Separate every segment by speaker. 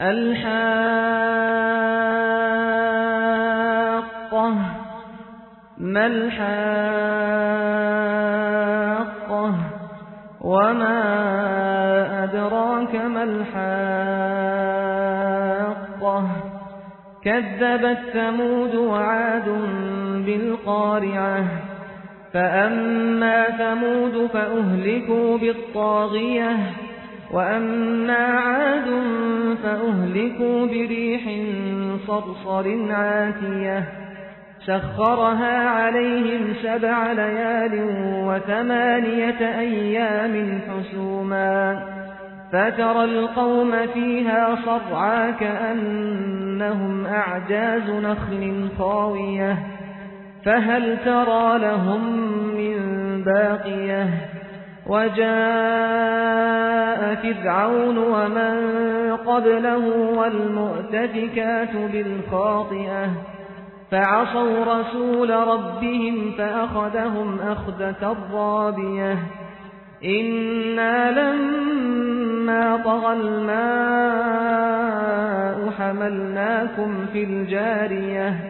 Speaker 1: الحاقة. ما الحاقة؟ وما أدراك ما الحاقة؟ كذبت ثمود وعاد بالقارعة. فأما ثمود فأهلكوا بالطاغية. وأما عاد فأهلكوا بريح صرصر عاتية سخرها عليهم سبع ليال وثمانية أيام حسوما فترى القوم فيها صرعا كأنهم أعجاز نخل خاوية فهل ترى لهم من باقية وجاء فرعون ومن قبله والمؤتفكات بالخاطئة فعصوا رسول ربهم فأخذهم أخذة رابية. إنا لما طغى الماء حملناكم في الجارية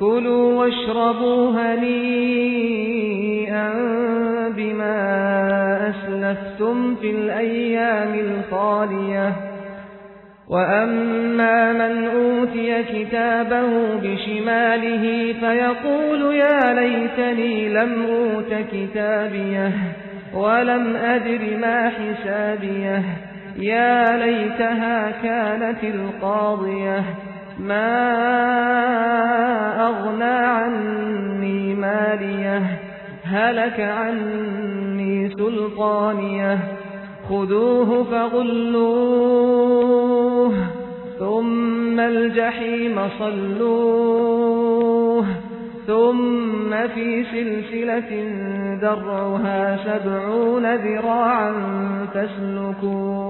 Speaker 1: كلوا واشربوا هنيئا بما أسلفتم في الأيام الخالية. وأما من أوتي كتابه بشماله فيقول يا ليتني لم أوت كتابيه ولم أدر ما حسابيه. يا ليتها كانت القاضية. ما أغنى عني ماليه هلك عني سلطانيه خذوه فغلوه ثم الجحيم صلوه ثم في سلسلة درعها سبعون ذراعا فاسلكوه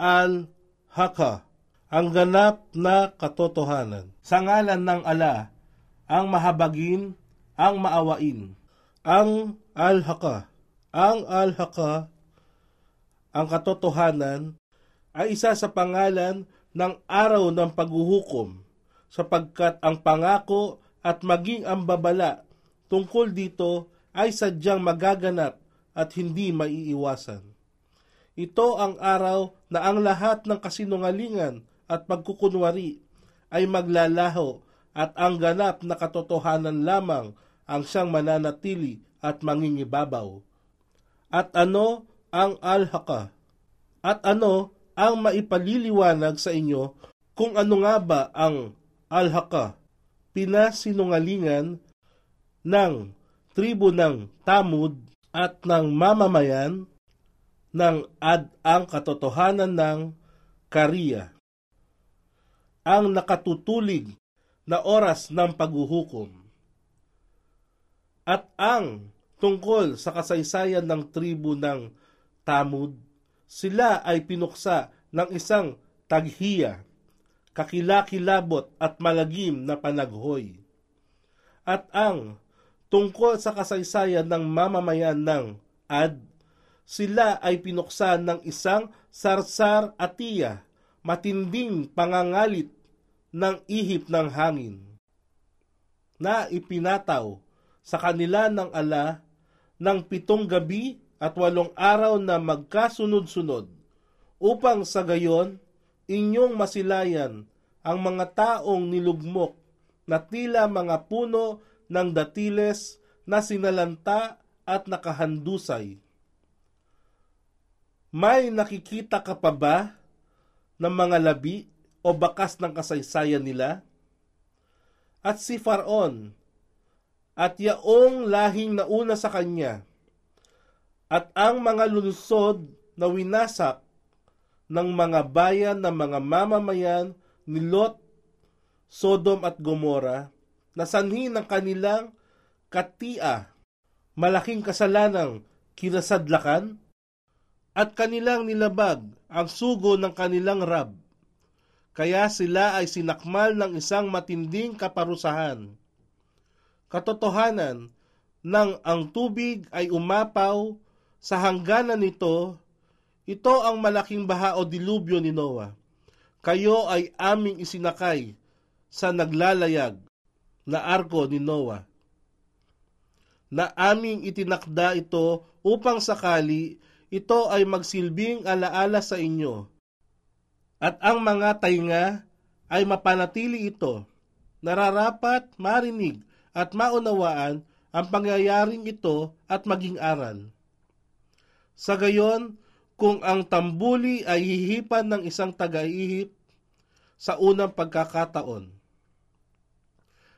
Speaker 2: Al-Haka, ang ganap na katotohanan. Sa ngalan ng ala, ang mahabagin, ang maawain. Ang Al-Haka, ang Al-Haka, ang katotohanan, ay isa sa pangalan ng araw ng paghuhukom, sapagkat ang pangako at maging ang babala tungkol dito ay sadyang magaganap at hindi maiiwasan. Ito ang araw na ang lahat ng kasinungalingan at pagkukunwari ay maglalaho at ang ganap na katotohanan lamang ang siyang mananatili at mangingibabaw. At ano ang alhaka? At ano ang maipaliliwanag sa inyo kung ano nga ba ang alhaka? Pinasinungalingan ng tribo ng Tamud at ng mamamayan ng ad ang katotohanan ng kariya. Ang nakatutulig na oras ng paghuhukom. At ang tungkol sa kasaysayan ng tribu ng Tamud, sila ay pinuksa ng isang taghiya, kakilakilabot at malagim na panaghoy. At ang tungkol sa kasaysayan ng mamamayan ng Ad, sila ay pinuksan ng isang sarsar atiya, matinding pangangalit ng ihip ng hangin, na ipinataw sa kanila ng ala ng pitong gabi at walong araw na magkasunod-sunod, upang sa gayon inyong masilayan ang mga taong nilugmok na tila mga puno ng datiles na sinalanta at nakahandusay. May nakikita ka pa ba ng mga labi o bakas ng kasaysayan nila? At si Faraon at yaong lahing nauna sa kanya at ang mga lungsod na winasak ng mga bayan ng mga mamamayan ni Lot, Sodom at Gomora na sanhi ng kanilang katia, malaking kasalanang kinasadlakan at kanilang nilabag ang sugo ng kanilang rab. Kaya sila ay sinakmal ng isang matinding kaparusahan. Katotohanan nang ang tubig ay umapaw sa hangganan nito, ito ang malaking baha o dilubyo ni Noah. Kayo ay aming isinakay sa naglalayag na arko ni Noah. Na aming itinakda ito upang sakali ito ay magsilbing alaala sa inyo. At ang mga tainga ay mapanatili ito. Nararapat marinig at maunawaan ang pangyayaring ito at maging aral. Sa gayon, kung ang tambuli ay hihipan ng isang tagaihip sa unang pagkakataon,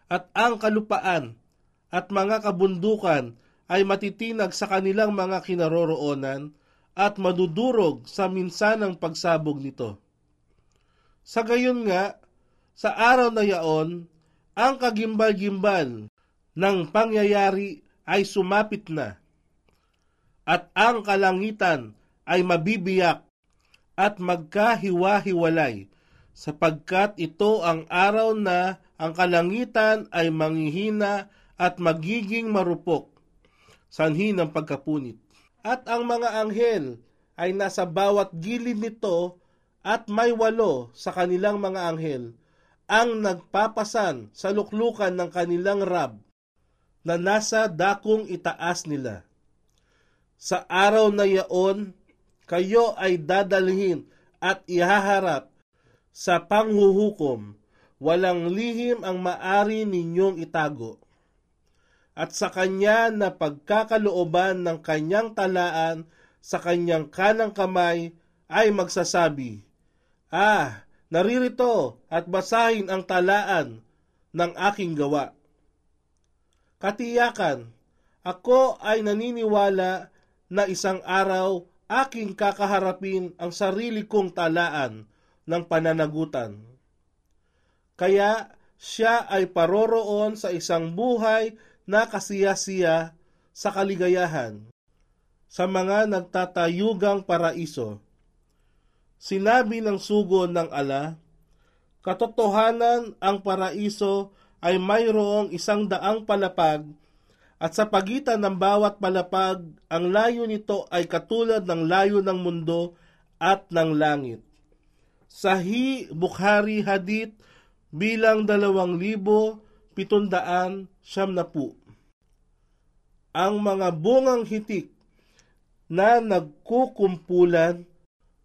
Speaker 2: at ang kalupaan at mga kabundukan ay matitinag sa kanilang mga kinaroroonan at madudurog sa minsanang pagsabog nito. Sa gayon nga, sa araw na yaon, ang kagimbal-gimbal ng pangyayari ay sumapit na at ang kalangitan ay mabibiyak at magkahiwa-hiwalay sapagkat ito ang araw na ang kalangitan ay manghihina at magiging marupok sanhi ng pagkapunit. At ang mga anghel ay nasa bawat gilid nito at may walo sa kanilang mga anghel ang nagpapasan sa luklukan ng kanilang rab na nasa dakong itaas nila sa araw na yaon, kayo ay dadalhin at ihaharap sa panghuhukom. Walang lihim ang maari ninyong itago. At sa kanya na pagkakalooban ng kanyang talaan sa kanyang kanang kamay ay magsasabi, Ah, naririto at basahin ang talaan ng aking gawa. Katiyakan, ako ay naniniwala na isang araw aking kakaharapin ang sarili kong talaan ng pananagutan. Kaya siya ay paroroon sa isang buhay na kasiyasiya sa kaligayahan sa mga nagtatayugang paraiso. Sinabi ng sugo ng ala, katotohanan ang paraiso ay mayroong isang daang palapag at sa pagitan ng bawat palapag, ang layo nito ay katulad ng layo ng mundo at ng langit. Sahi Bukhari Hadith bilang dalawang libo pitundaan siyam na po. Ang mga bungang hitik na nagkukumpulan,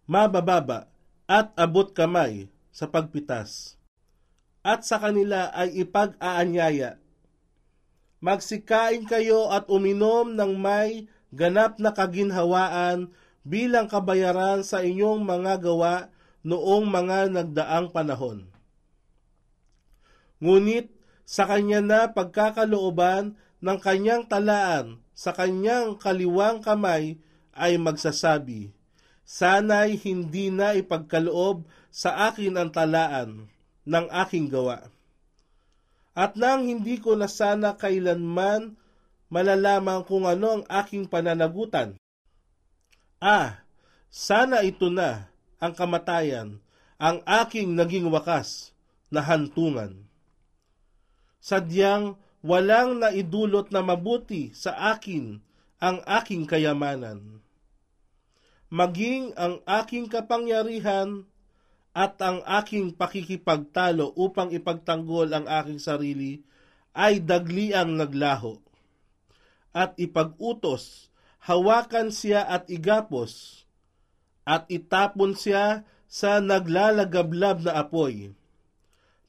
Speaker 2: mabababa at abot kamay sa pagpitas. At sa kanila ay ipag-aanyaya Magsikain kayo at uminom ng may ganap na kaginhawaan bilang kabayaran sa inyong mga gawa noong mga nagdaang panahon. Ngunit sa kanya na pagkakalooban ng kanyang talaan sa kanyang kaliwang kamay ay magsasabi, Sana'y hindi na ipagkaloob sa akin ang talaan ng aking gawa. At nang hindi ko na sana kailanman malalaman kung ano ang aking pananagutan. Ah, sana ito na ang kamatayan, ang aking naging wakas na hantungan. Sadyang walang naidulot na mabuti sa akin ang aking kayamanan. Maging ang aking kapangyarihan at ang aking pakikipagtalo upang ipagtanggol ang aking sarili ay dagliang naglaho. At ipag-utos, hawakan siya at igapos, at itapon siya sa naglalagablab na apoy.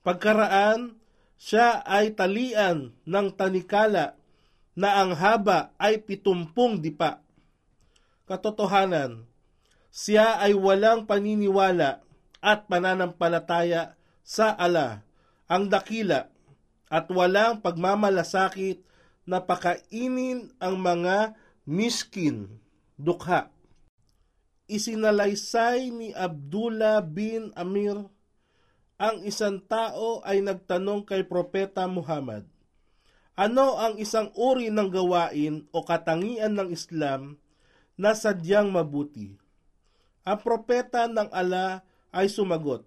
Speaker 2: Pagkaraan, siya ay talian ng tanikala na ang haba ay pitumpung dipa. Katotohanan, siya ay walang paniniwala at pananampalataya sa ala, ang dakila, at walang pagmamalasakit na pakainin ang mga miskin, dukha. Isinalaysay ni Abdullah bin Amir ang isang tao ay nagtanong kay Propeta Muhammad, ano ang isang uri ng gawain o katangian ng Islam na sadyang mabuti? Ang propeta ng ala ay sumagot,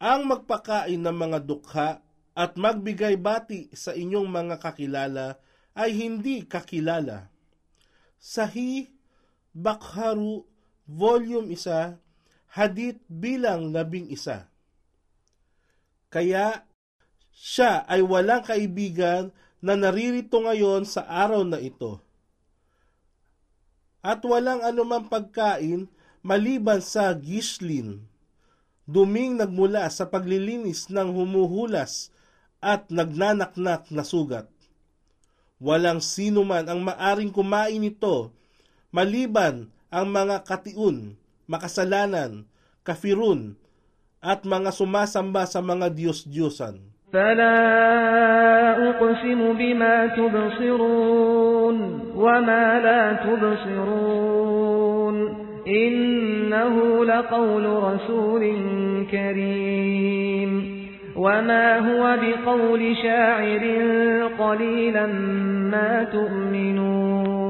Speaker 2: Ang magpakain ng mga dukha at magbigay bati sa inyong mga kakilala ay hindi kakilala. Sahi Bakharu, Volume 1, Hadith bilang labing isa. Kaya siya ay walang kaibigan na naririto ngayon sa araw na ito. At walang anumang pagkain maliban sa gislin, duming nagmula sa paglilinis ng humuhulas at nagnanaknak na sugat. Walang sino man ang maaring kumain nito maliban ang mga katiun, makasalanan, kafirun, at mga sumasamba sa mga Diyos-Diyosan.
Speaker 1: فلا أقسم بما تبصرون وما لا تبصرون إنه لقول رسول كريم وما هو بقول شاعر قليلا ما تؤمنون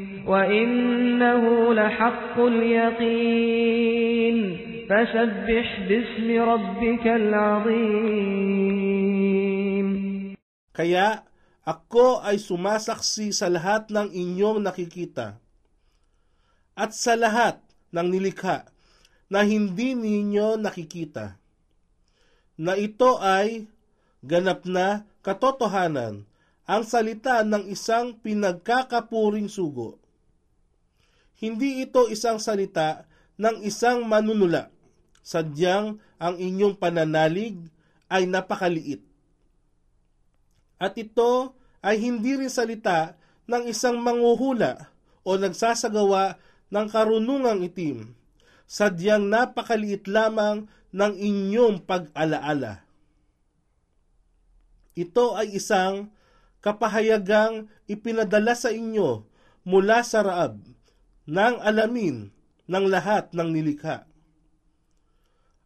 Speaker 1: وإنه لحق اليقين فسبح باسم ربك العظيم
Speaker 2: Kaya ako ay sumasaksi sa lahat ng inyong nakikita at sa lahat ng nilikha na hindi ninyo nakikita, na ito ay ganap na katotohanan ang salita ng isang pinagkakapuring sugo. Hindi ito isang salita ng isang manunula, sadyang ang inyong pananalig ay napakaliit. At ito ay hindi rin salita ng isang manguhula o nagsasagawa ng karunungang itim, sadyang napakaliit lamang ng inyong pag-alaala. Ito ay isang kapahayagang ipinadala sa inyo mula sa Raab ng alamin ng lahat ng nilikha.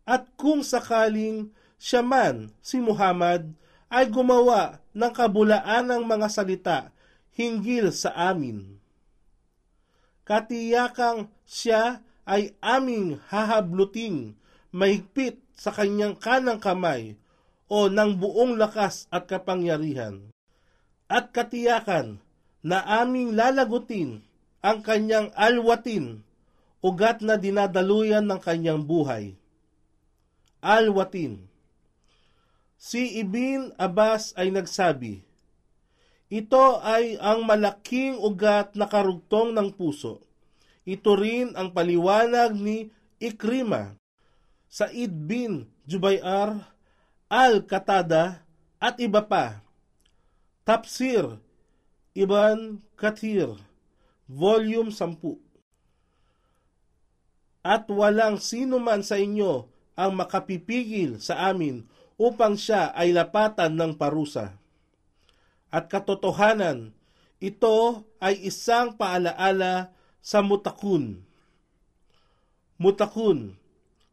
Speaker 2: At kung sakaling siya man, si Muhammad, ay gumawa ng kabulaan ng mga salita hinggil sa amin. Katiyakang siya ay aming hahabluting mahigpit sa kanyang kanang kamay o ng buong lakas at kapangyarihan. At katiyakan na aming lalagutin ang kanyang alwatin, ugat na dinadaluyan ng kanyang buhay. Alwatin. Si Ibn Abbas ay nagsabi, Ito ay ang malaking ugat na karugtong ng puso. Ito rin ang paliwanag ni Ikrima, Said bin Jubayar, Al-Katada at iba pa. Tafsir Ibn Kathir, Volume 10 At walang sino man sa inyo ang makapipigil sa amin upang siya ay lapatan ng parusa. At katotohanan, ito ay isang paalaala sa mutakun. Mutakun,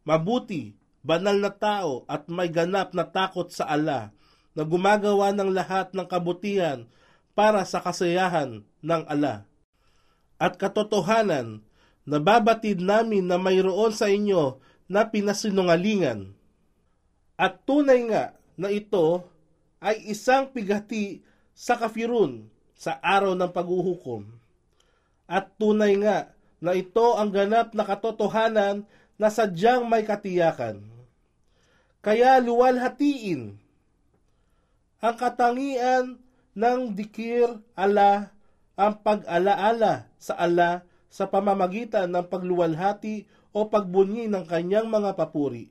Speaker 2: mabuti, banal na tao at may ganap na takot sa ala na gumagawa ng lahat ng kabutihan para sa kasayahan ng ala. At katotohanan, nababatid namin na mayroon sa inyo na pinasinungalingan. At tunay nga na ito ay isang pigati sa kafirun sa araw ng paghuhukom. At tunay nga na ito ang ganap na katotohanan na sadyang may katiyakan. Kaya luwalhatiin ang katangian ng dikir ala ang pag-alaala sa ala sa pamamagitan ng pagluwalhati o pagbunyi ng kanyang mga papuri.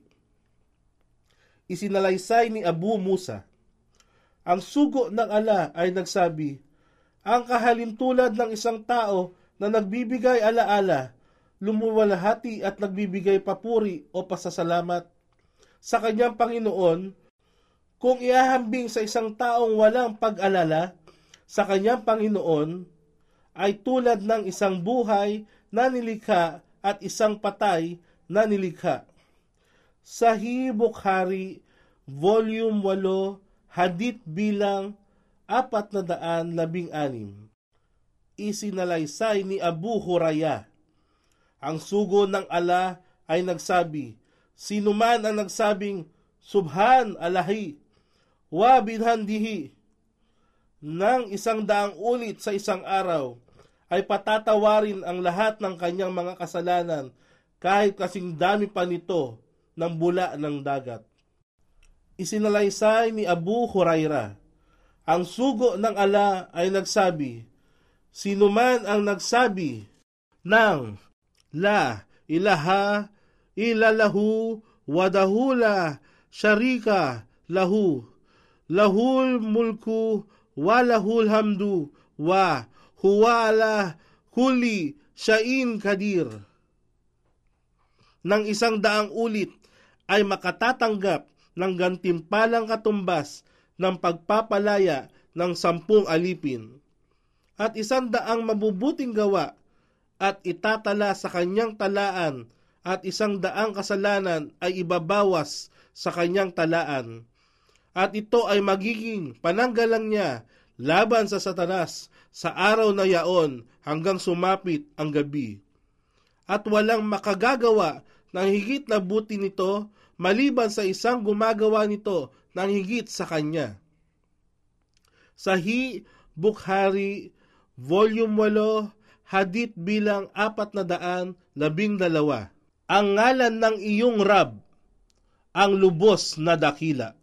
Speaker 2: Isinalaysay ni Abu Musa. Ang sugo ng ala ay nagsabi, ang kahalintulad ng isang tao na nagbibigay alaala, lumuwalhati at nagbibigay papuri o pasasalamat sa kanyang Panginoon, kung iahambing sa isang taong walang pag-alala sa kanyang Panginoon, ay tulad ng isang buhay na nilikha at isang patay na nilikha. Sahih Bukhari, Volume 8, Hadith bilang 416. Isinalaysay ni Abu Huraya. Ang sugo ng ala ay nagsabi, Sino man ang nagsabing, Subhan Alahi, wa bidhandihi, ng isang daang ulit sa isang araw, ay patatawarin ang lahat ng kanyang mga kasalanan kahit kasing dami pa nito ng bula ng dagat. Isinalaysay ni Abu Huraira, ang sugo ng ala ay nagsabi, Sino man ang nagsabi ng La ilaha ilalahu wadahula syarika lahu lahul mulku wa lahul hamdu wa huwa ala kulli sya'in kadir. Nang isang daang ulit ay makatatanggap ng gantimpalang katumbas ng pagpapalaya ng sampung alipin at isang daang mabubuting gawa at itatala sa kanyang talaan at isang daang kasalanan ay ibabawas sa kanyang talaan. At ito ay magiging pananggalang niya laban sa satanas sa araw na yaon hanggang sumapit ang gabi. At walang makagagawa ng higit na buti nito maliban sa isang gumagawa nito ng higit sa kanya. Sahi Bukhari Volume 8, Hadith bilang apat na daan labing dalawa. Ang ngalan ng iyong Rab, ang lubos na dakila.